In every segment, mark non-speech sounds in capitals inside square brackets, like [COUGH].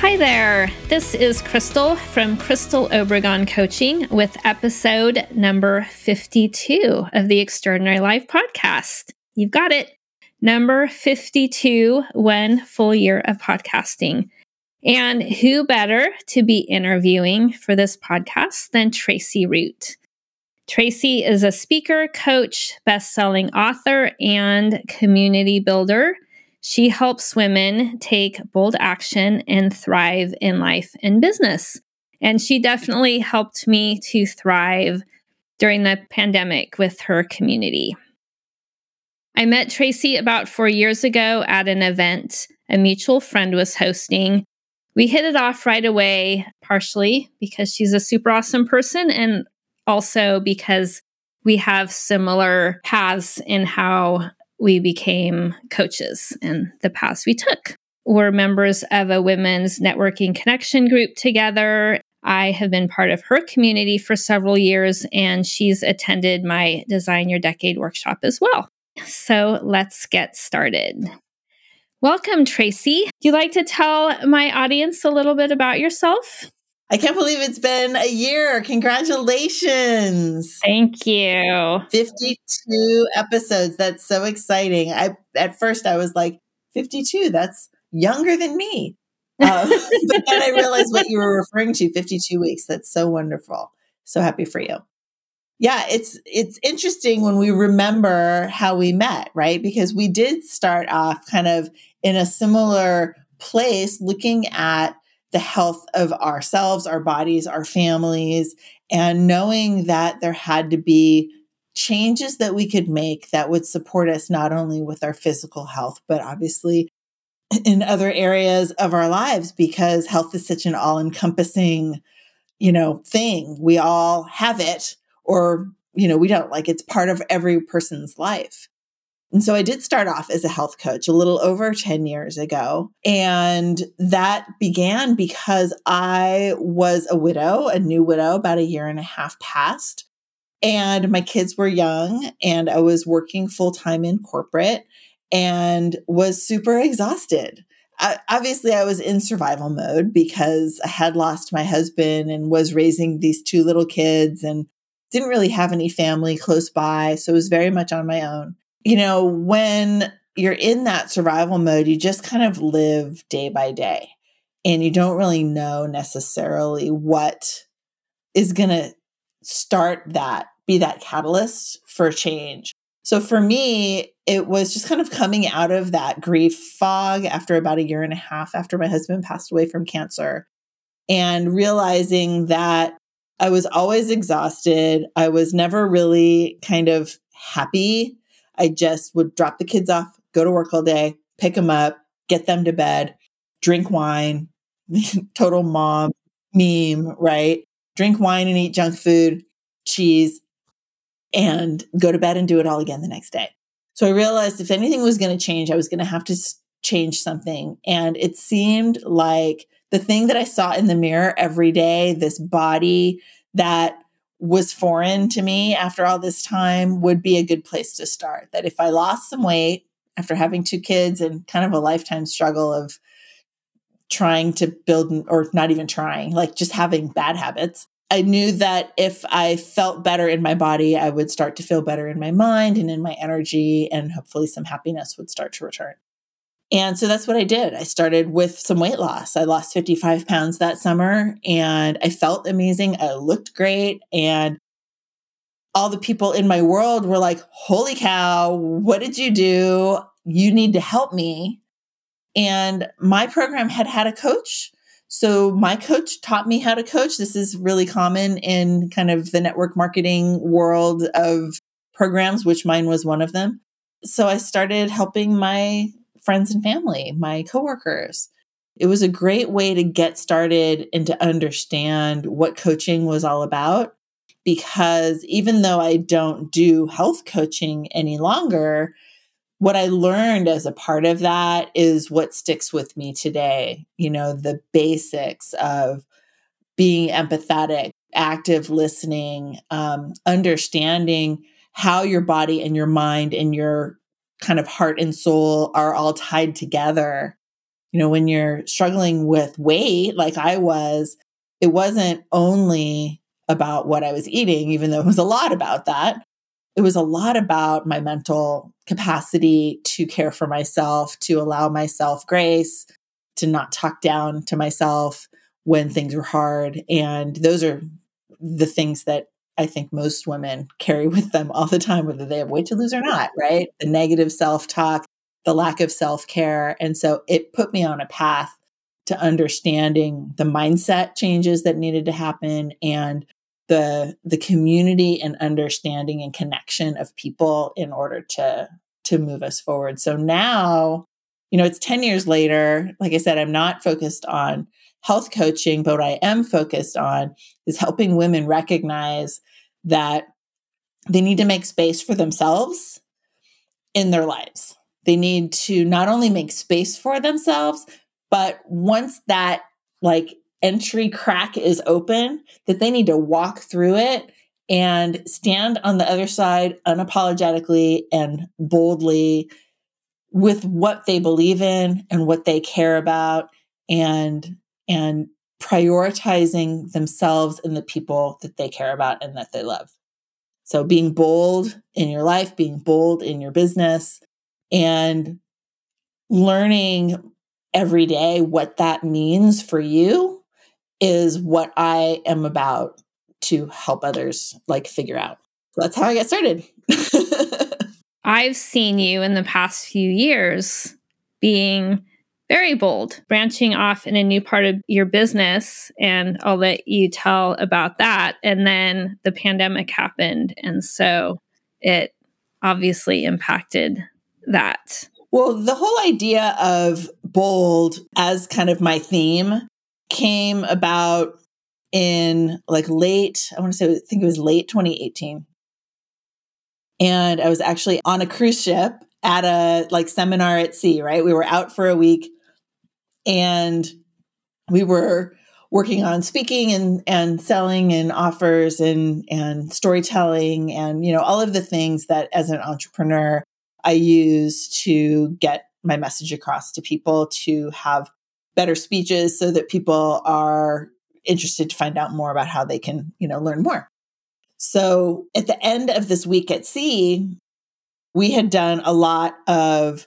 Hi there. This is Crystal from Crystal Obregon Coaching with episode number 52 of the Extraordinary Life podcast. You've got it. Number 52, one full year of podcasting. And who better to be interviewing for this podcast than Tracie Root? Tracie is a speaker, coach, best-selling author, and community builder. She helps women take bold action and thrive in life and business. And she definitely helped me to thrive during the pandemic with her community. I met Tracie about four years ago at an event a mutual friend was hosting. We hit it off right away, partially because she's a super awesome person, and also because we have similar paths in how we became coaches in the paths we took. We're members of a women's networking connection group together. I have been part of her community for several years, and she's attended my Design Your Decade workshop as well. So let's get started. Welcome, Tracie. Do you like to tell my audience a little bit about yourself? I can't believe it's been a year. Congratulations. Thank you. 52 episodes. That's so exciting. I at first I was like 52, that's younger than me. Uh, [LAUGHS] but then I realized what you were referring to 52 weeks. That's so wonderful. So happy for you. Yeah, it's it's interesting when we remember how we met, right? Because we did start off kind of in a similar place looking at the health of ourselves, our bodies, our families, and knowing that there had to be changes that we could make that would support us not only with our physical health, but obviously in other areas of our lives because health is such an all encompassing, you know, thing. We all have it or, you know, we don't like it's part of every person's life. And so I did start off as a health coach a little over 10 years ago. And that began because I was a widow, a new widow, about a year and a half past. And my kids were young, and I was working full time in corporate and was super exhausted. I, obviously, I was in survival mode because I had lost my husband and was raising these two little kids and didn't really have any family close by. So it was very much on my own you know, when you're in that survival mode, you just kind of live day by day and you don't really know necessarily what is going to start that, be that catalyst for change. So for me, it was just kind of coming out of that grief fog after about a year and a half after my husband passed away from cancer and realizing that I was always exhausted. I was never really kind of happy I just would drop the kids off, go to work all day, pick them up, get them to bed, drink wine, [LAUGHS] total mom meme, right? Drink wine and eat junk food, cheese, and go to bed and do it all again the next day. So I realized if anything was going to change, I was going to have to change something. And it seemed like the thing that I saw in the mirror every day, this body that was foreign to me after all this time would be a good place to start. That if I lost some weight after having two kids and kind of a lifetime struggle of trying to build or not even trying, like just having bad habits, I knew that if I felt better in my body, I would start to feel better in my mind and in my energy, and hopefully some happiness would start to return. And so that's what I did. I started with some weight loss. I lost 55 pounds that summer and I felt amazing. I looked great. And all the people in my world were like, Holy cow, what did you do? You need to help me. And my program had had a coach. So my coach taught me how to coach. This is really common in kind of the network marketing world of programs, which mine was one of them. So I started helping my friends and family, my coworkers. it was a great way to get started and to understand what coaching was all about. Because even though I don't do health coaching any longer, what I learned as a part of that is what sticks with me today. You know, the basics of being empathetic, active listening, um, understanding how your body and your mind and your kind of heart and soul are all tied together. You know, when you're struggling with weight, like I was, it wasn't only about what I was eating, even though it was a lot about that. It was a lot about my mental capacity to care for myself, to allow myself grace, to not talk down to myself when things were hard. And those are the things that I think most women carry with them all the time, whether they have weight to lose or not, right? The negative self talk, the lack of self care. And so it put me on a path to understanding the mindset changes that needed to happen and the the community and understanding and connection of people in order to to move us forward. So now, you know, it's 10 years later. Like I said, I'm not focused on health coaching, but what I am focused on is helping women recognize that they need to make space for themselves in their lives. They need to not only make space for themselves, but once that like entry crack is open, that they need to walk through it and stand on the other side unapologetically and boldly with what they believe in and what they care about and and prioritizing themselves and the people that they care about and that they love. So being bold in your life, being bold in your business, and learning every day what that means for you is what I am about to help others like figure out. So that's how I got started. [LAUGHS] I've seen you in the past few years being very bold, branching off in a new part of your business. And I'll let you tell about that. And then the pandemic happened. And so it obviously impacted that. Well, the whole idea of bold as kind of my theme came about in like late, I want to say, I think it was late 2018. And I was actually on a cruise ship at a like seminar at sea, right? We were out for a week and we were working on speaking and and selling and offers and and storytelling and you know all of the things that as an entrepreneur I use to get my message across to people to have better speeches so that people are interested to find out more about how they can you know learn more. So at the end of this week at sea we had done a lot of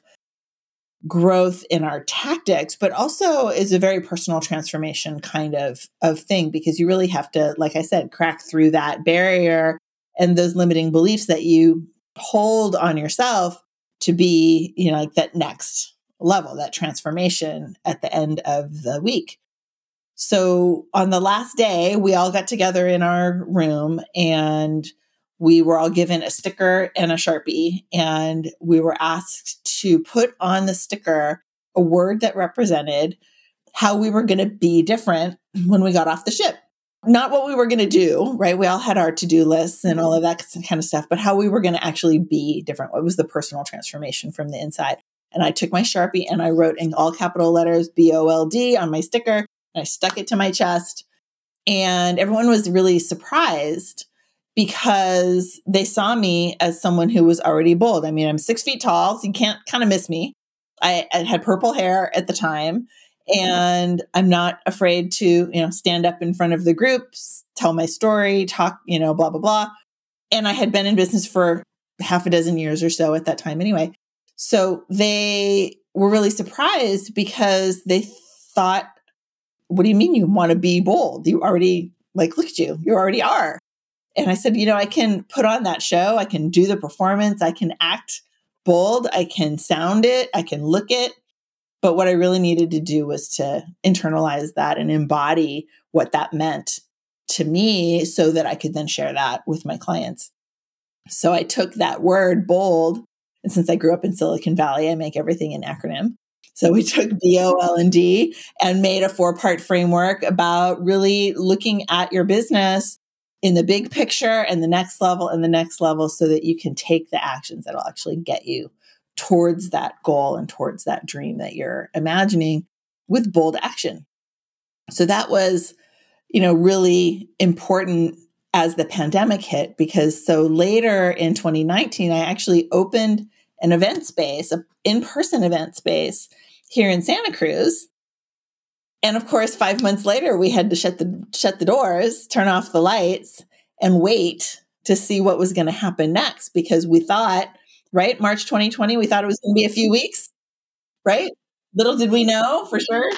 growth in our tactics but also is a very personal transformation kind of of thing because you really have to like i said crack through that barrier and those limiting beliefs that you hold on yourself to be you know like that next level that transformation at the end of the week. So on the last day we all got together in our room and we were all given a sticker and a Sharpie, and we were asked to put on the sticker a word that represented how we were going to be different when we got off the ship. Not what we were going to do, right? We all had our to do lists and all of that kind of stuff, but how we were going to actually be different. What was the personal transformation from the inside? And I took my Sharpie and I wrote in all capital letters B O L D on my sticker and I stuck it to my chest. And everyone was really surprised because they saw me as someone who was already bold. I mean, I'm six feet tall, so you can't kind of miss me. I, I had purple hair at the time, mm-hmm. and I'm not afraid to, you know, stand up in front of the groups, tell my story, talk, you know, blah, blah, blah. And I had been in business for half a dozen years or so at that time anyway. So they were really surprised because they thought, what do you mean you want to be bold? You already, like, look at you, you already are. And I said, you know, I can put on that show, I can do the performance, I can act bold, I can sound it, I can look it. But what I really needed to do was to internalize that and embody what that meant to me so that I could then share that with my clients. So I took that word bold. And since I grew up in Silicon Valley, I make everything an acronym. So we took BOL&D and made a four-part framework about really looking at your business in the big picture and the next level and the next level so that you can take the actions that'll actually get you towards that goal and towards that dream that you're imagining with bold action. So that was, you know, really important as the pandemic hit because so later in 2019 I actually opened an event space, an in-person event space here in Santa Cruz. And of course, 5 months later we had to shut the shut the doors, turn off the lights and wait to see what was going to happen next because we thought, right, March 2020, we thought it was going to be a few weeks, right? Little did we know for sure.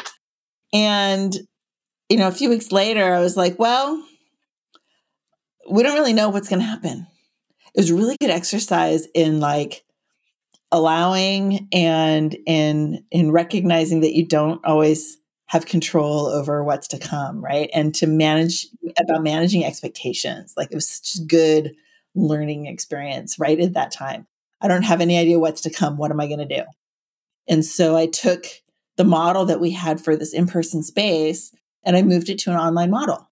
And you know, a few weeks later I was like, well, we don't really know what's going to happen. It was really good exercise in like allowing and in in recognizing that you don't always have control over what's to come, right? And to manage about managing expectations. Like it was such a good learning experience right at that time. I don't have any idea what's to come. What am I going to do? And so I took the model that we had for this in person space and I moved it to an online model.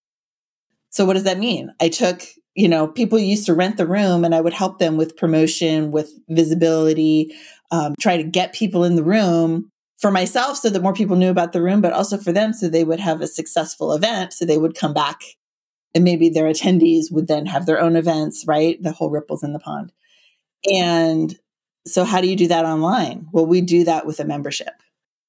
So what does that mean? I took, you know, people used to rent the room and I would help them with promotion, with visibility, um, try to get people in the room for myself so that more people knew about the room, but also for them so they would have a successful event. So they would come back and maybe their attendees would then have their own events, right? The whole ripples in the pond. And so how do you do that online? Well, we do that with a membership.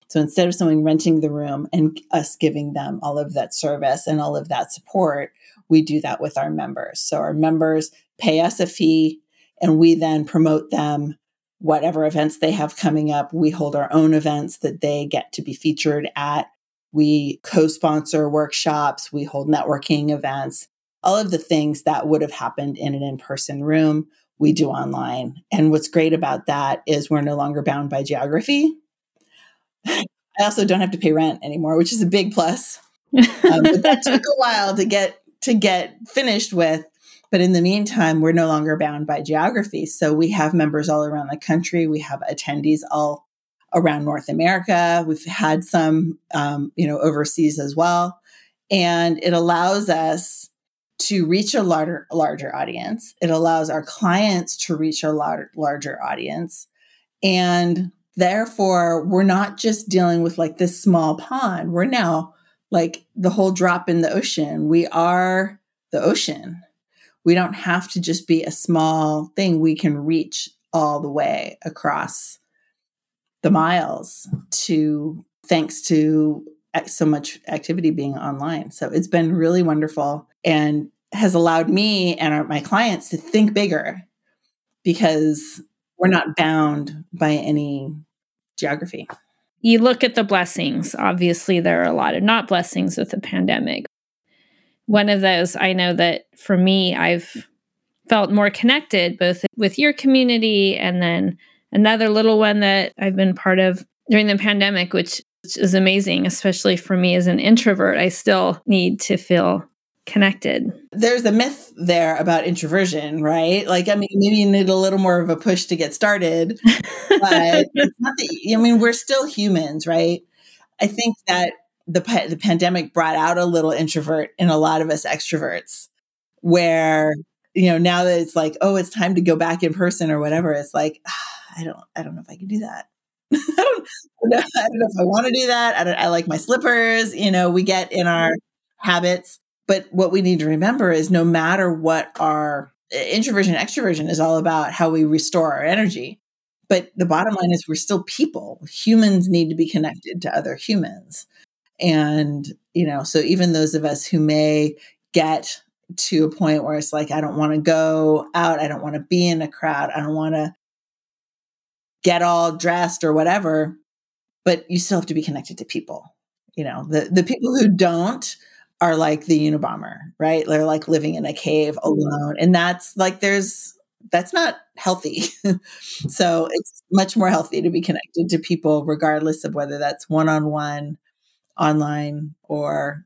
So instead of someone renting the room and us giving them all of that service and all of that support, we do that with our members. So our members pay us a fee and we then promote them whatever events they have coming up. We hold our own events that they get to be featured at. We co sponsor workshops, we hold networking events, all of the things that would have happened in an in person room, we do online. And what's great about that is we're no longer bound by geography. [LAUGHS] I also don't have to pay rent anymore, which is a big plus. [LAUGHS] Um, but that took a while to get to get finished with. But in the meantime, we're no longer bound by geography. So we have members all around the country. We have attendees all around North America. We've had some, um, you know, overseas as well. And it allows us to reach a larger, larger audience. It allows our clients to reach a larger, larger audience. And therefore, we're not just dealing with like this small pond. We're now like the whole drop in the ocean. We are the ocean. We don't have to just be a small thing. We can reach all the way across the miles to thanks to so much activity being online. So it's been really wonderful and has allowed me and our, my clients to think bigger because we're not bound by any geography you look at the blessings. Obviously, there are a lot of not blessings with the pandemic. One of those, I know that for me, I've felt more connected both with your community and then another little one that I've been part of during the pandemic, which, which is amazing, especially for me as an introvert. I still need to feel connected. There's a myth there about introversion, right? Like, I mean, maybe you need a little more of a push to get started, [LAUGHS] but it's not that, I mean, we're still humans, right? I think that the, the pandemic brought out a little introvert in a lot of us extroverts where, you know, now that it's like, oh, it's time to go back in person or whatever, it's like, ah, I don't, I don't know if I can do that. [LAUGHS] I, don't, I don't know if I want to do that. I, don't, I like my slippers. You know, we get in our habits but what we need to remember is no matter what our introversion extroversion is all about how we restore our energy. But the bottom line is we're still people. Humans need to be connected to other humans. And, you know, so even those of us who may get to a point where it's like, I don't want to go out, I don't want to be in a crowd, I don't want to get all dressed or whatever, but you still have to be connected to people. You know, the, the people who don't are like the Unabomber, right? They're like living in a cave mm-hmm. alone. And that's like, there's, that's not healthy. [LAUGHS] so it's much more healthy to be connected to people, regardless of whether that's one on one, online, or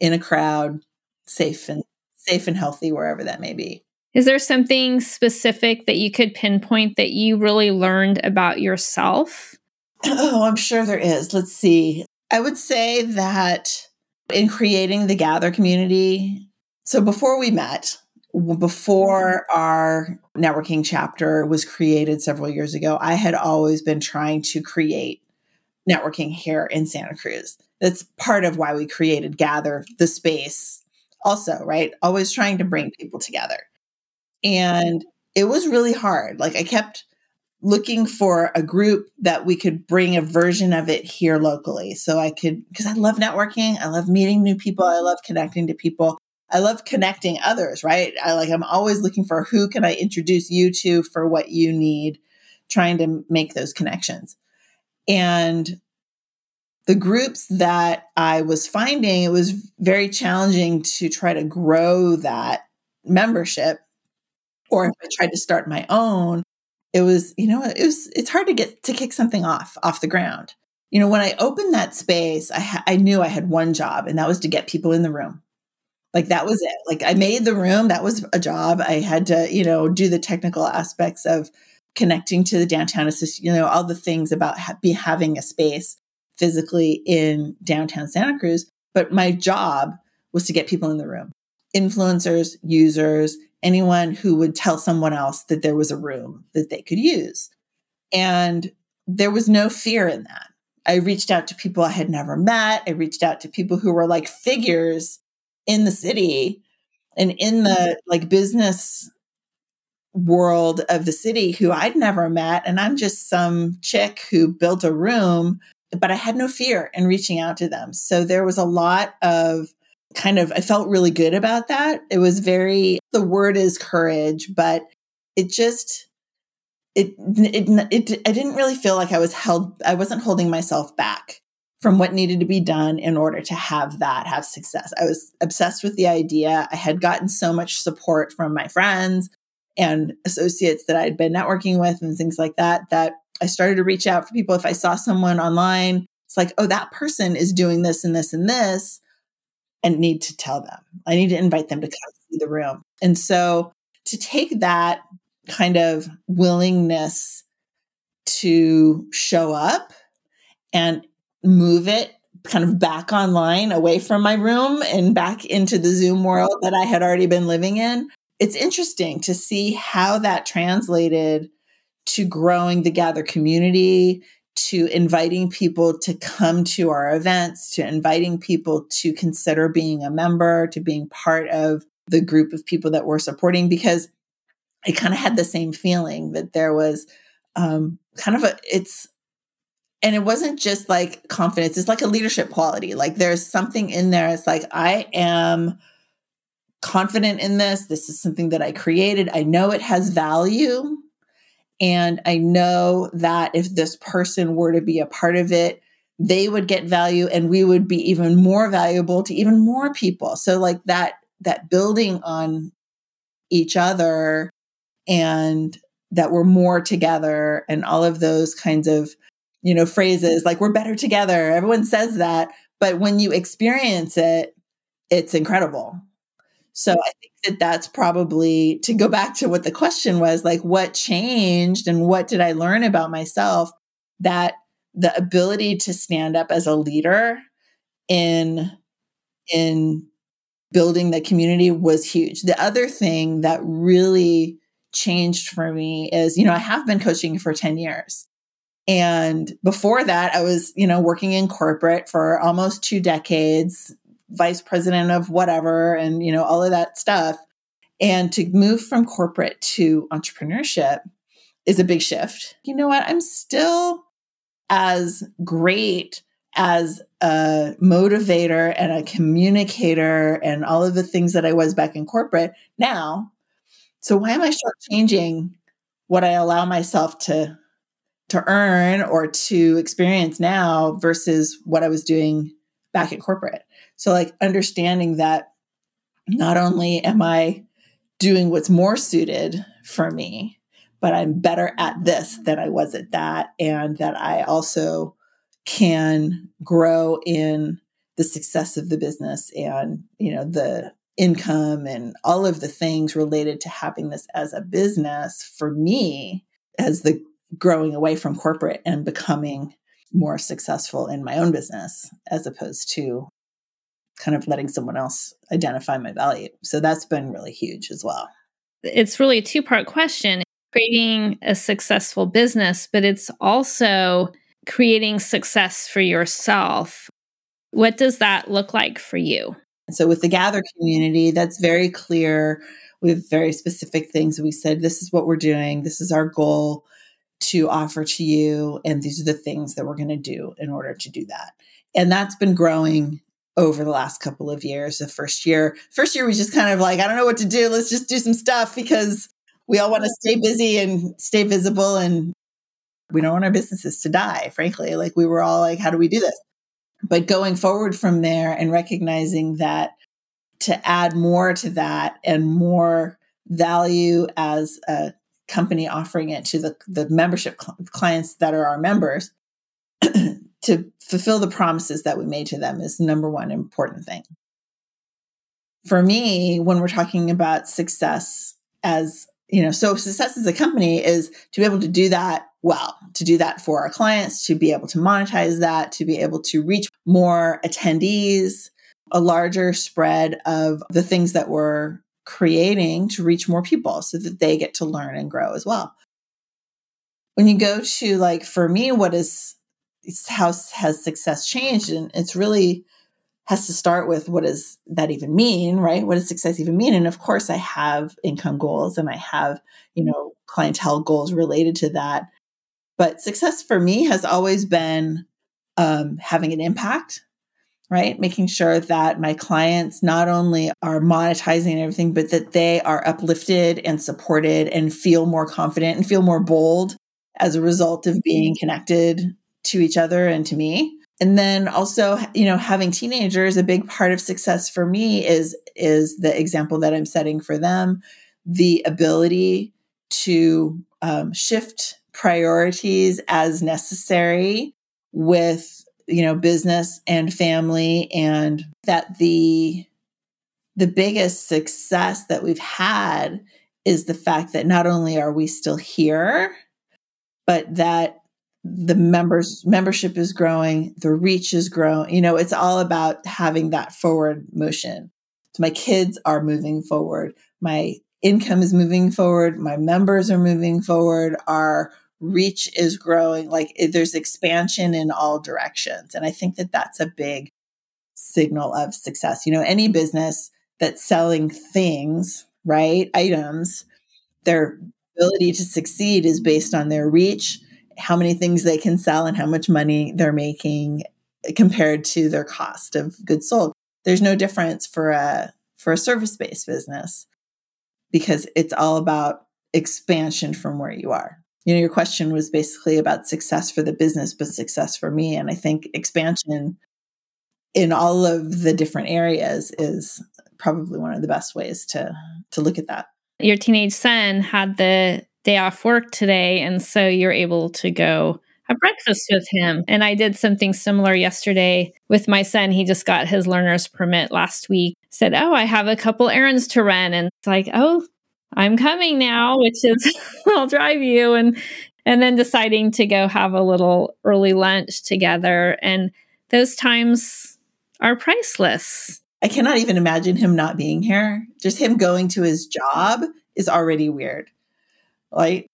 in a crowd, safe and safe and healthy wherever that may be. Is there something specific that you could pinpoint that you really learned about yourself Oh, I'm sure there is. Let's see. I would say that in creating the Gather community, so before we met, before mm-hmm. our networking chapter was created several years ago, I had always been trying to create networking here in Santa Cruz. That's part of why we created Gather, the space, also, right? Always trying to bring people together. And it was really hard. Like I kept looking for a group that we could bring a version of it here locally. So I could, because I love networking, I love meeting new people, I love connecting to people. I love connecting others, right? I like, I'm always looking for who can I introduce you to for what you need, trying to make those connections. And the groups that I was finding, it was very challenging to try to grow that membership. Or if I tried to start my own, it was, you know, it was, it's hard to get to kick something off, off the ground. You know, when I opened that space, I, ha- I knew I had one job, and that was to get people in the room. Like that was it. Like I made the room, that was a job. I had to, you know, do the technical aspects of connecting to the downtown assist, you know, all the things about ha- be having a space physically in downtown Santa Cruz. But my job was to get people in the room influencers, users, anyone who would tell someone else that there was a room that they could use. And there was no fear in that. I reached out to people I had never met. I reached out to people who were like figures in the city and in the like business world of the city who I'd never met. And I'm just some chick who built a room, but I had no fear in reaching out to them. So there was a lot of kind of, I felt really good about that. It was very, the word is courage, but it just, it, it, it, I didn't really feel like I was held, I wasn't holding myself back from what needed to be done in order to have that have success. I was obsessed with the idea. I had gotten so much support from my friends and associates that I'd been networking with and things like that that I started to reach out for people if I saw someone online it's like, "Oh, that person is doing this and this and this." And need to tell them. I need to invite them to come see the room. And so to take that kind of willingness to show up and move it kind of back online away from my room and back into the Zoom world that I had already been living in. It's interesting to see how that translated to growing the Gather community, to inviting people to come to our events, to inviting people to consider being a member, to being part of the group of people that we're supporting, because I kind of had the same feeling that there was um, kind of a, it's, and it wasn't just like confidence, it's like a leadership quality. Like there's something in there. It's like, I am confident in this. This is something that I created. I know it has value and I know that if this person were to be a part of it, they would get value and we would be even more valuable to even more people. So like that that building on each other and that we're more together and all of those kinds of you know phrases like we're better together. Everyone says that. But when you experience it it's incredible so I think that that's probably to go back to what the question was like, what changed and what did I learn about myself? That the ability to stand up as a leader in in building the community was huge. The other thing that really changed for me is, you know, I have been coaching for 10 years. And before that, I was, you know, working in corporate for almost two decades, vice president of whatever and you know all of that stuff. And to move from corporate to entrepreneurship is a big shift. You know what? I'm still as great as a motivator and a communicator and all of the things that i was back in corporate now. So why am i shortchanging what i allow myself to to earn or to experience now versus what i was doing back in corporate so, like, understanding that not only am I doing what's more suited for me, but I'm better at this than I was at that. And that I also can grow in the success of the business and, you know, the income and all of the things related to having this as a business for me as the growing away from corporate and becoming more successful in my own business as opposed to kind of letting someone else identify my value. So that's been really huge as well. It's really a two part question creating a successful business, but it's also creating success for yourself. What does that look like for you? So, with the Gather community, that's very clear. We have very specific things. We said, this is what we're doing, this is our goal to offer to you. And these are the things that we're going to do in order to do that. And that's been growing over the last couple of years. The first year, first year was just kind of like, I don't know what to do. Let's just do some stuff because we all want to stay busy and stay visible and we don't want our businesses to die, frankly. Like we were all like, how do we do this? But going forward from there and recognizing that to add more to that and more value as a company offering it to the, the membership cl- clients that are our members to fulfill the promises that we made to them is number one important thing. For me, when we're talking about success as, you know, so success as a company is to be able to do that well, to do that for our clients, to be able to monetize that, to be able to reach more attendees, a larger spread of the things that we're creating to reach more people so that they get to learn and grow as well. When you go to like for me what is how has success changed and it's really has to start with what does that even mean right? What does success even mean? And of course i have income goals and i have you know clientele goals related to that. But success for me has always been um, having an impact right? Making sure that my clients not only are monetizing everything but that they are uplifted and supported and feel more confident and feel more bold as a result of being connected to each other and to me. And then also you know having teenagers a big part of success for me is is the example that i'm setting for them the ability to um, shift priorities as necessary with you know business and family and that the the biggest success that we've had is the fact that not only are we still here but that the members membership is growing the reach is growing you know it's all about having that forward motion. So my kids are moving forward. My income is moving forward. My members are moving forward. Our reach is growing. Like there's expansion in all directions. And i think that that's a big signal of success. You know any business that's selling things right items their ability to succeed is based on their reach how many things they can sell and how much money they're making compared to their cost of goods sold. There's no difference for a for a service-based business because it's all about expansion from where you are. You know, your question was basically about success for the business, but success for me. And I think expansion in all of the different areas is probably one of the best ways to to look at that. Your teenage son had the day off work today. And so you're able to go have breakfast with him. And I did something similar yesterday with my son. He just got his learner's permit last week. Said, Oh, I have a couple errands to run. And it's like, Oh, I'm coming now, [LAUGHS] which is I'll drive you. And and then deciding to go have a little early lunch together. And those times are priceless. I cannot even imagine him not being here. Just him going to his job is already weird like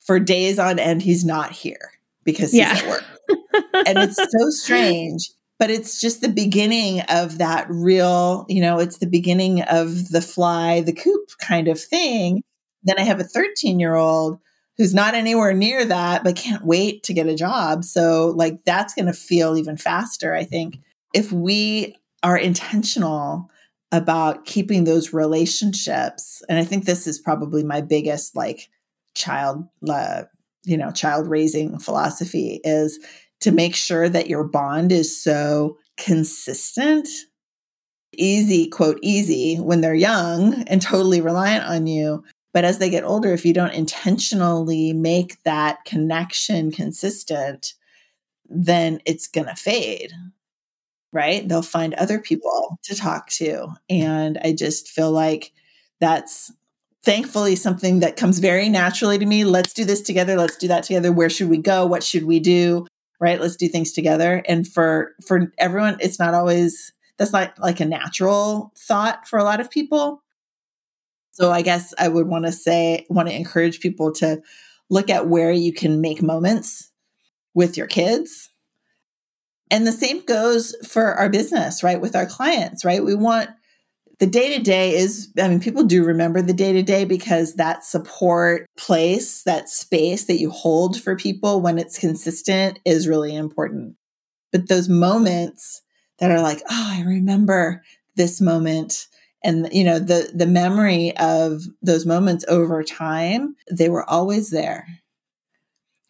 for days on end he's not here because he's yeah. at work. And it's so [LAUGHS] strange but it's just the beginning of that real you know it's the beginning of the fly the coop kind of thing. Then i have a 13 year old who's not anywhere near that but can't wait to get a job. So like that's going to feel even faster i think. If we are intentional about keeping those relationships and i think this is probably my biggest like child uh, you know child raising philosophy is to make sure that your bond is so consistent easy quote easy when they're young and totally reliant on you. But as they get older if you don't intentionally make that connection consistent then it's going to fade right? They'll find other people to talk to. And i just feel like that's thankfully something that comes very naturally to me. Let's do this together. Let's do that together. Where should we go? What should we do? right? Let's do things together. And for for everyone, it's not always that's not like a natural thought for a lot of people. So I guess I would want to say want to encourage people to look at where you can make moments with your kids. And the same goes for our business, right? With our clients, right? We want the day to day is, I mean, people do remember the day to day because that support place, that space that you hold for people when it's consistent is really important. But those moments that are like, oh, I remember this moment and you know the the memory of those moments over time they were always there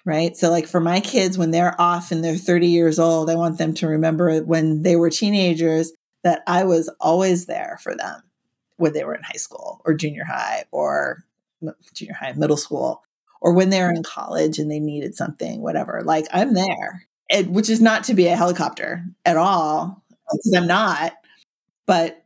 right so like for my kids when they're off and they're 30 years old i want them to remember when they were teenagers that I was always there for them when they were in high school or junior high or junior high, middle school, or when they were in college and they needed something, whatever. Like I'm there, it, which is not to be a helicopter at all, because I'm not. But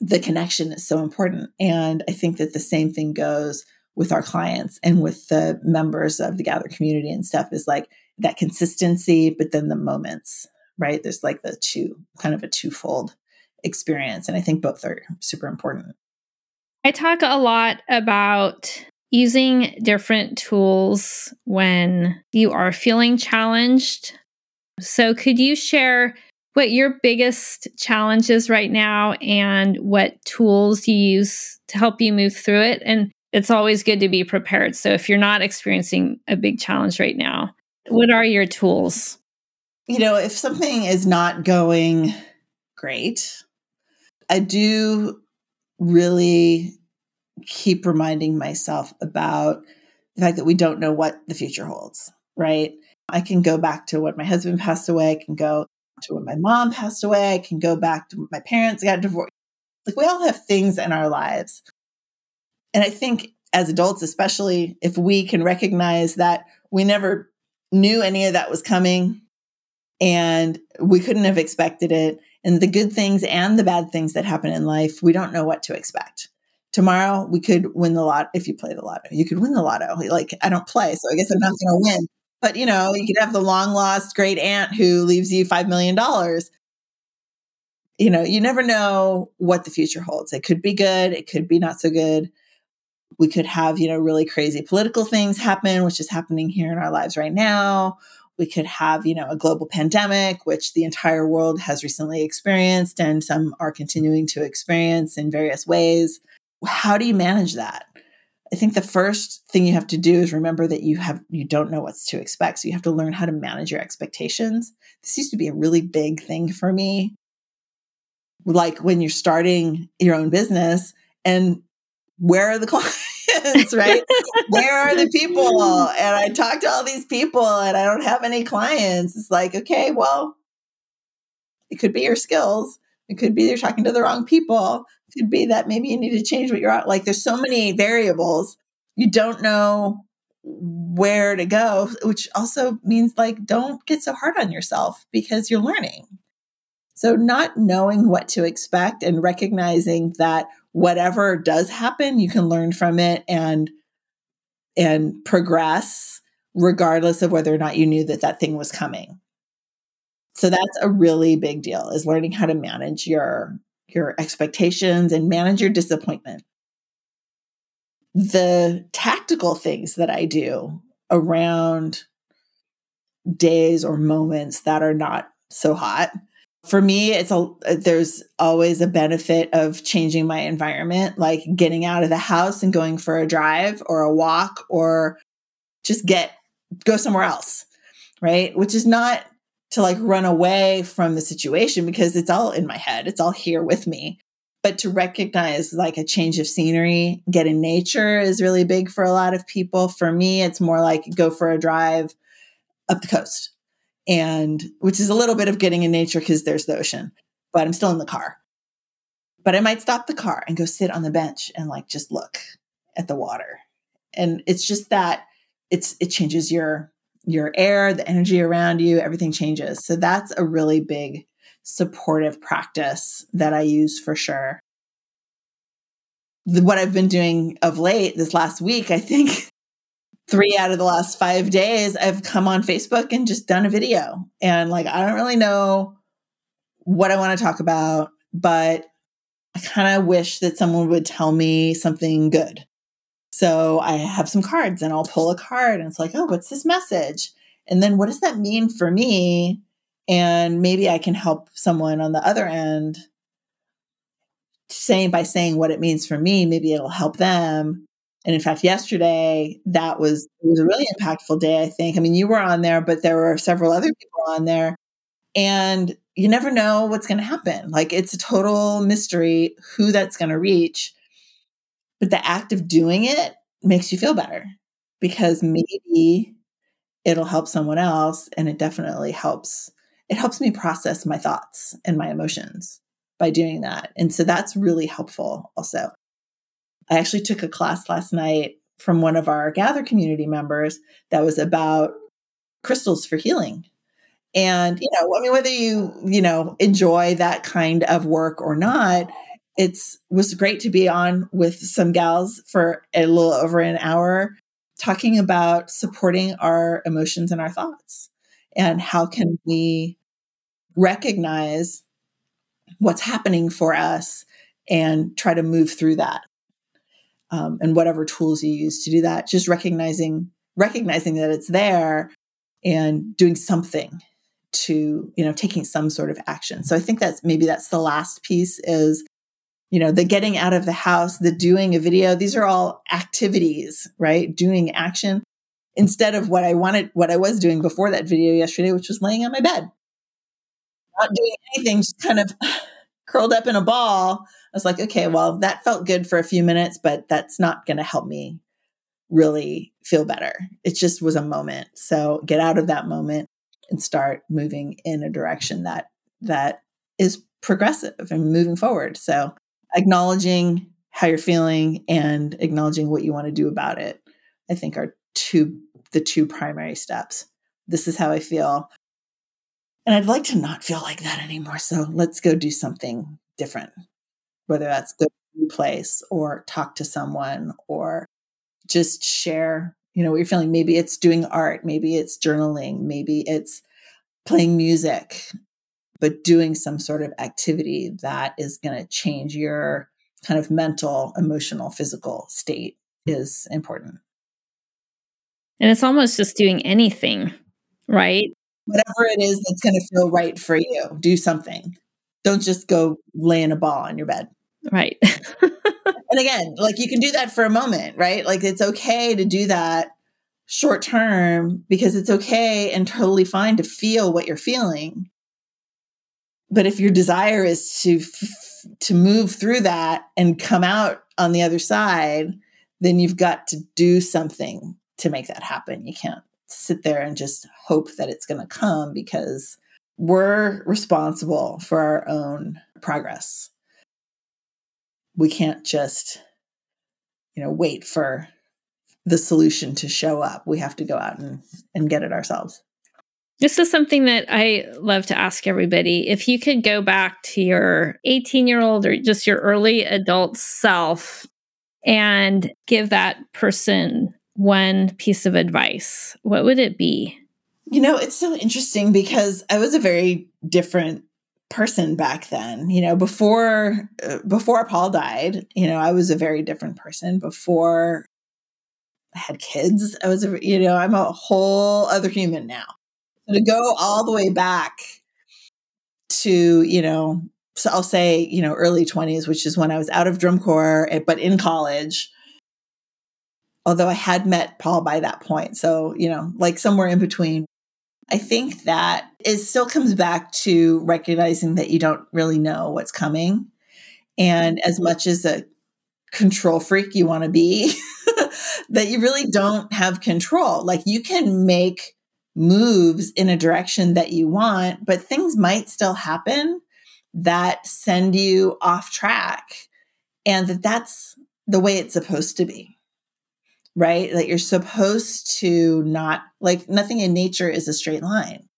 the connection is so important. And I think that the same thing goes with our clients and with the members of the gather community and stuff is like that consistency, but then the moments right? There's like the two kind of a twofold experience. And I think both are super important. I talk a lot about using different tools when you are feeling challenged. So, could you share what your biggest challenge is right now and what tools you use to help you move through it? And it's always good to be prepared. So, if you're not experiencing a big challenge right now, what are your tools? You know, if something is not going great, I do really keep reminding myself about the fact that we don't know what the future holds, right? I can go back to when my husband passed away, I can go to when my mom passed away, I can go back to when my parents got divorced. Like we all have things in our lives. And I think as adults, especially if we can recognize that we never knew any of that was coming, and we couldn't have expected it. And the good things and the bad things that happen in life, we don't know what to expect. Tomorrow, we could win the lot. If you play the lotto, you could win the lotto. Like, I don't play, so I guess I'm not going to win. But, you know, you could have the long lost great aunt who leaves you $5 million. You know, you never know what the future holds. It could be good, it could be not so good. We could have, you know, really crazy political things happen, which is happening here in our lives right now we could have, you know, a global pandemic, which the entire world has recently experienced and some are continuing to experience in various ways. How do you manage that? I think the first thing you have to do is remember that you have you don't know what's to expect. So you have to learn how to manage your expectations. This used to be a really big thing for me. Like when you're starting your own business and where are the [LAUGHS] clients? Right? [LAUGHS] Where are the people? And I talk to all these people and I don't have any clients. It's like, okay, well, it could be your skills. It could be you're talking to the wrong people. It could be that maybe you need to change what you're. Like there's so many variables. You don't know where to go, which also means like don't get so hard on yourself because you're learning. So, not knowing what to expect and recognizing that whatever does happen, you can learn from it and and progress regardless of whether or not you knew that that thing was coming. So that's a really big deal is learning how to manage your your expectations and manage your disappointment. The tactical things that I do around days or moments that are not so hot for me it's a there's always a benefit of changing my environment like getting out of the house and going for a drive or a walk or just get go somewhere else right? Which is not to like run away from the situation because it's all in my head it's all here with me. But to recognize like a change of scenery get in nature is really big for a lot of people. For me it's more like go for a drive up the coast and which is a little bit of getting in nature because there's the ocean, but I'm still in the car. But I might stop the car and go sit on the bench and like just look at the water. And it's just that it's it changes your your air, the energy around you, everything changes. So that's a really big supportive practice that I use for sure. The, what I've been doing of late this last week, I think three out of the last five days, I've come on Facebook and just done a video. And like, I don't really know what I want to talk about, but I kind of wish that someone would tell me something good. So I have some cards and I'll pull a card and it's like, oh, what's this message? And then what does that mean for me? And maybe I can help someone on the other end saying by saying what it means for me, maybe it'll help them. And in fact, yesterday that was it was a really impactful day, I think. I mean, you were on there, but there were several other people on there. And you never know what's going to happen. Like it's a total mystery who that's going to reach. But the act of doing it makes you feel better because maybe it'll help someone else and it definitely helps it helps me process my thoughts and my emotions by doing that. And so that's really helpful also. I actually took a class last night from one of our gather community members that was about crystals for healing. And, you know, I mean, whether you, you know, enjoy that kind of work or not, it's was great to be on with some gals for a little over an hour talking about supporting our emotions and our thoughts and how can we recognize what's happening for us and try to move through that um, and whatever tools you use to do that just recognizing recognizing that it's there and doing something to you know taking some sort of action. So i think that's maybe that's the last piece is you know the getting out of the house the doing a video these are all activities right? Doing action instead of what i wanted what i was doing before that video yesterday which was laying on my bed. Not doing anything just kind of [SIGHS] curled up in a ball was like okay well that felt good for a few minutes but that's not going to help me really feel better it just was a moment so get out of that moment and start moving in a direction that that is progressive and moving forward. So acknowledging how you're feeling and acknowledging what you want to do about it, I think are two the two primary steps. This is how I feel. And I'd like to not feel like that anymore. So let's go do something different. Whether that's go to a new place or talk to someone or just share you know what you're feeling. Maybe it's doing art maybe it's journaling maybe it's playing music but doing some sort of activity that is going to change your kind of mental emotional physical state is important. And it's almost just doing anything right? Whatever it is that's going to feel right for you do something don't just go lay in a ball on your bed right [LAUGHS] and again, like you can do that for a moment, right? Like it's okay to do that short term because it's okay and totally fine to feel what you're feeling. But if your desire is to to move through that and come out on the other side, then you've got to do something to make that happen. You can't sit there and just hope that it's going to come because we're responsible for our own progress we can't just you know wait for the solution to show up we have to go out and, and get it ourselves this is something that I love to ask everybody. If you could go back to your 18 year old or just your early adult self and give that person one piece of advice, what would it be? You know, it's so interesting because I was a very different person back then you know before uh, before paul died you know i was a very different person. Before i had kids i was a you know i'm a whole other human now. So to go all the way back to you know so i'll say you know early 20s which is when i was out of drum corps eh, but in college although i had met paul by that point. So you know like somewhere in between I think that it still comes back to recognizing that you don't really know what's coming. And as much as a control freak you want to be, [LAUGHS] that you really don't have control. Like you can make moves in a direction that you want, but things might still happen that send you off track. And that that's the way it's supposed to be right? That you're supposed to not, like, nothing in nature is a straight line.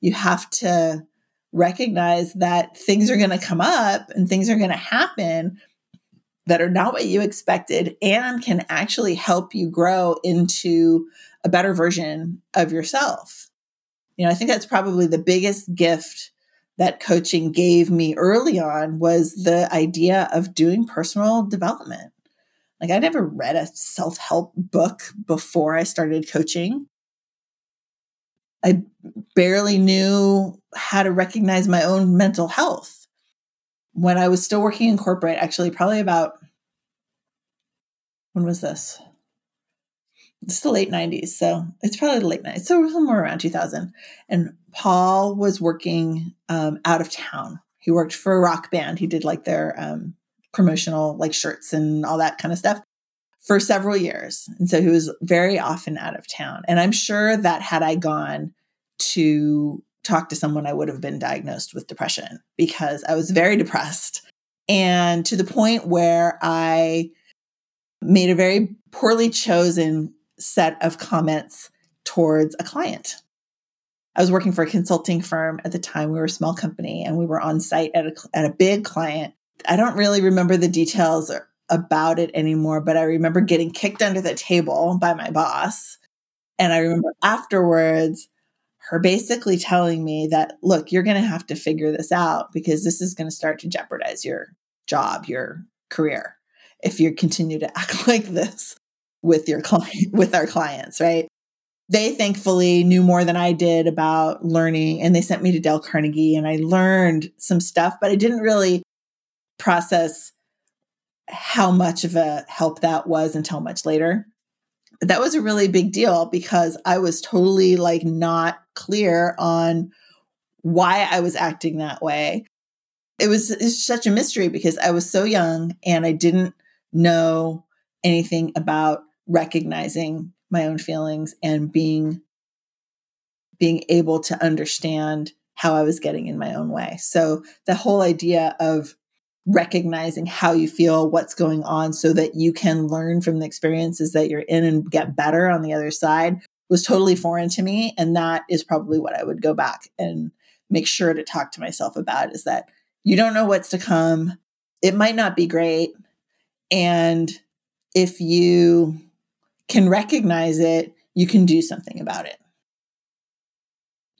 You have to recognize that things are going to come up and things are going to happen, that are not what you expected and can actually help you grow into a better version of yourself. You know, I think that's probably the biggest gift that coaching gave me early on was the idea of doing personal development. Like I never read a self-help book before I started coaching. I barely knew how to recognize my own mental health. When I was still working in corporate, actually probably about when was this? It's the late 90s. So it's probably the late 90s. So somewhere around 2000. And Paul was working um, out of town. He worked for a rock band. He did like their um, promotional like shirts and all that kind of stuff for several years. And so he was very often out of town. And I'm sure that had I gone to talk to someone, I would have been diagnosed with depression because I was very depressed. And to the point where I made a very poorly chosen set of comments towards a client. I was working for a consulting firm at the time. We were a small company and we were on site at a, at a big client. I don't really remember the details about it anymore, but I remember getting kicked under the table by my boss. And I remember afterwards her basically telling me that, look, you're going to have to figure this out because this is going to start to jeopardize your job, your career if you continue to [LAUGHS] act like this with your client [LAUGHS] with our clients, right? They thankfully knew more than I did about learning and they sent me to Dale Carnegie and I learned some stuff, but I didn't really process how much of a help that was until much later. But that was a really big deal because I was totally like not clear on why I was acting that way. It was, it was such a mystery because I was so young and I didn't know anything about recognizing my own feelings and being being able to understand how I was getting in my own way. So the whole idea of recognizing how you feel, what's going on so that you can learn from the experiences that you're in and get better on the other side was totally foreign to me and that is probably what I would go back and make sure to talk to myself about is that you don't know what's to come. It might not be great. And if you can recognize it, you can do something about it.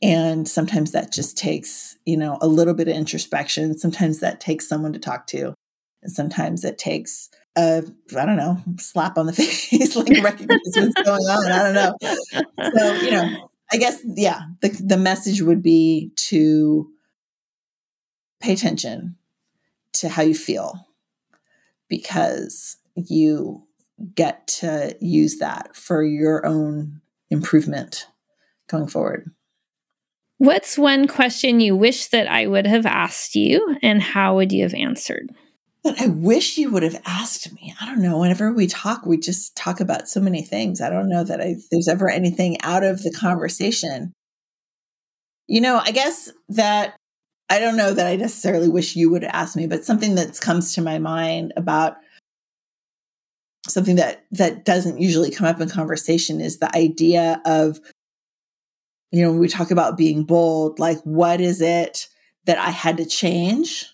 And sometimes that just takes, you know, a little bit of introspection. Sometimes that takes someone to talk to. And sometimes it takes a, I don't know, slap on the [LAUGHS] face, like [LAUGHS] recognize what's going on. I don't know. So, you know, I guess, yeah, the, the message would be to pay attention to how you feel because you get to use that for your own improvement going forward. What's one question you wish that I would have asked you, and how would you have answered? That I wish you would have asked me. I don't know. Whenever we talk, we just talk about so many things. I don't know that I, there's ever anything out of the conversation. You know, I guess that I don't know that I necessarily wish you would ask me, but something that comes to my mind about something that that doesn't usually come up in conversation is the idea of you know when we talk about being bold like what is it that i had to change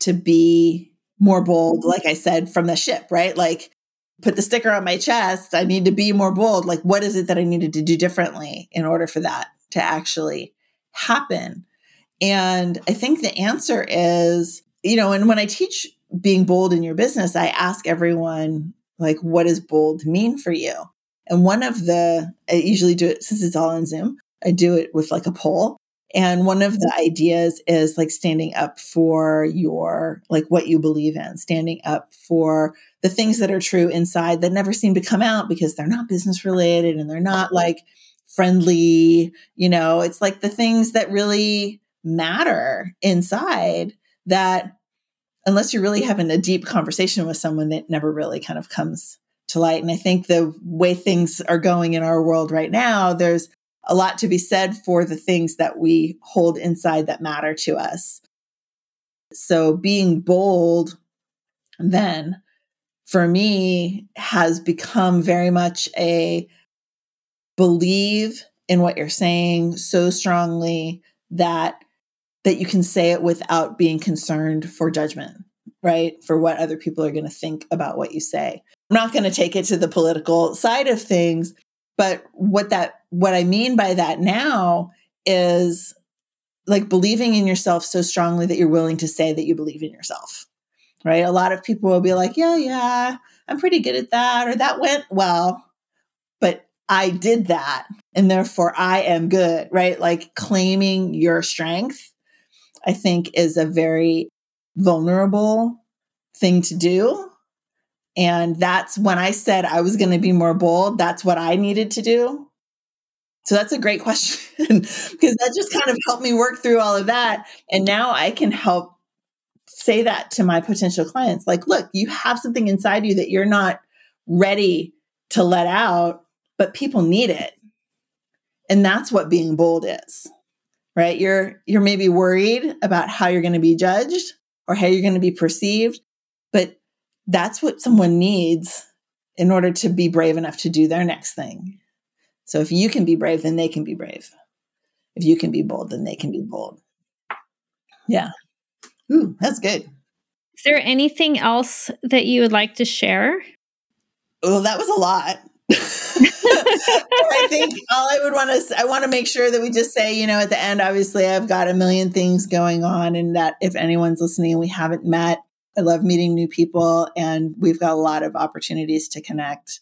to be more bold mm-hmm. like i said from the ship right? Like put the sticker on my chest i need to be more bold. Like what is it that i needed to do differently in order for that to actually happen? And i think the answer is you know and when i teach being bold in your business i ask everyone like what does bold mean for you? And one of the i usually do it since it's all on zoom i do it with like a poll. And one of the mm-hmm. ideas is like standing up for your like what you believe in standing up for the things that are true inside that never seem to come out because they're not business related and they're not mm-hmm. like friendly you know? It's like the things that really matter inside that unless you're really having a deep conversation with someone that never really kind of comes to light. And I think the way things are going in our world right now, there's a lot to be said for the things that we hold inside that matter to us. So being bold then for me has become very much a believe in what you're saying so strongly that that you can say it without being concerned for judgment. right? For what other people are going to think about what you say. I'm not going to take it to the political side of things, but what that what I mean by that now is like believing in yourself so strongly that you're willing to say that you believe in yourself. Right? A lot of people will be like, "Yeah, yeah, I'm pretty good at that," or "That went well." But I did that and therefore I am good, right? Like claiming your strength, I think is a very vulnerable thing to do. And that's when I said I was going to be more bold, that's what I needed to do. So that's a great [LAUGHS] question because that just kind of helped me work through all of that. And now I can help say that to my potential clients like, look, you have something inside you that you're not ready to let out, but people need it. And that's what being bold is. Right? You're you're maybe worried about how you're going to be judged or how you're going to be perceived, but that's what someone needs in order to be brave enough to do their next thing. So if you can be brave, then they can be brave. If you can be bold, then they can be bold. Yeah. Ooh, that's good. Is there anything else that you would like to share? Oh, that was a lot. I think all I would want to I want to make sure that we just say, you know, at the end, obviously I've got a million things going on and that if anyone's listening and we haven't met, I love meeting new people and we've got a lot of opportunities to connect.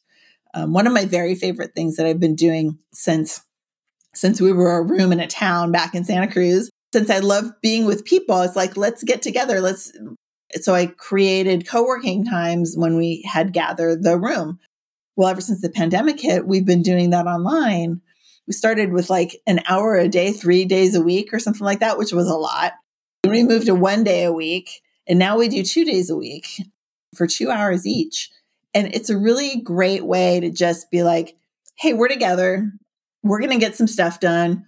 Um, one of my very favorite things that I've been doing since since we were a room in a town back in Santa Cruz, since I love being with people, it's like let's get together. Let's. So I created co-working times when we had gathered the room. Well, ever since the pandemic hit, we've been doing that online. We started with like an hour a day, three days a week, or something like that, which was a lot. We moved to one day a week, and now we do two days a week for two hours each. And it's a really great way to just be like, hey, we're together. We're going to get some stuff done.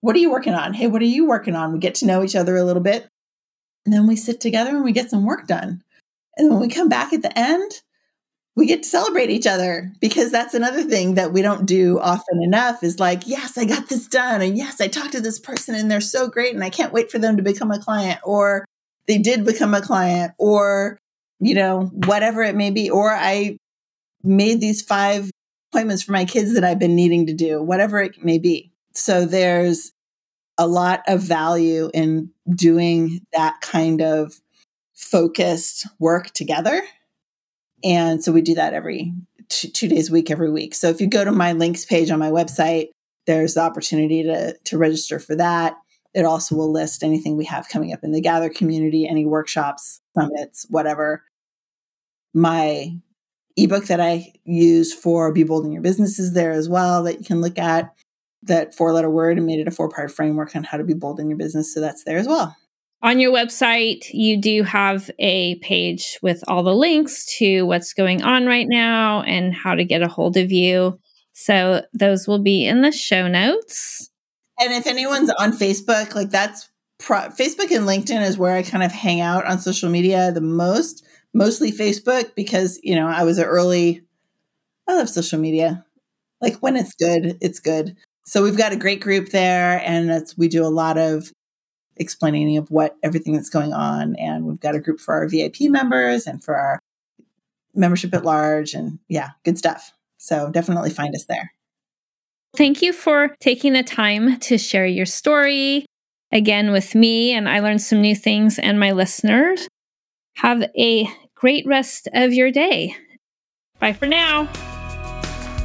What are you working on? Hey, what are you working on? We get to know each other a little bit. And then we sit together and we get some work done. And when we come back at the end, we get to celebrate each other because that's another thing that we don't do often enough is like, yes, I got this done. And yes, I talked to this person and they're so great. And I can't wait for them to become a client or they did become a client or you know, whatever it may be. Or I made these five appointments for my kids that I've been needing to do, whatever it may be. So there's a lot of value in doing that kind of focused work together. And so we do that every two, two days a week, every week. So if you go to my links page on my website, there's the opportunity to, to register for that. It also will list anything we have coming up in the Gather community, any workshops, summits, whatever. My ebook that I use for Be Bold in Your Business is there as well that you can look at. That four letter word and made it a four part framework on how to be bold in your business. So that's there as well. On your website, you do have a page with all the links to what's going on right now and how to get a hold of you. So those will be in the show notes. And if anyone's on Facebook, like that's pro- Facebook and LinkedIn is where I kind of hang out on social media the most mostly Facebook because, you know, I was an early, I love social media. Like when it's good, it's good. So we've got a great group there and that's, we do a lot of explaining of what everything that's going on. And we've got a group for our VIP members and for our membership at large and yeah, good stuff. So definitely find us there. Thank you for taking the time to share your story again with me. And I learned some new things and my listeners. Have a great rest of your day. Bye for now.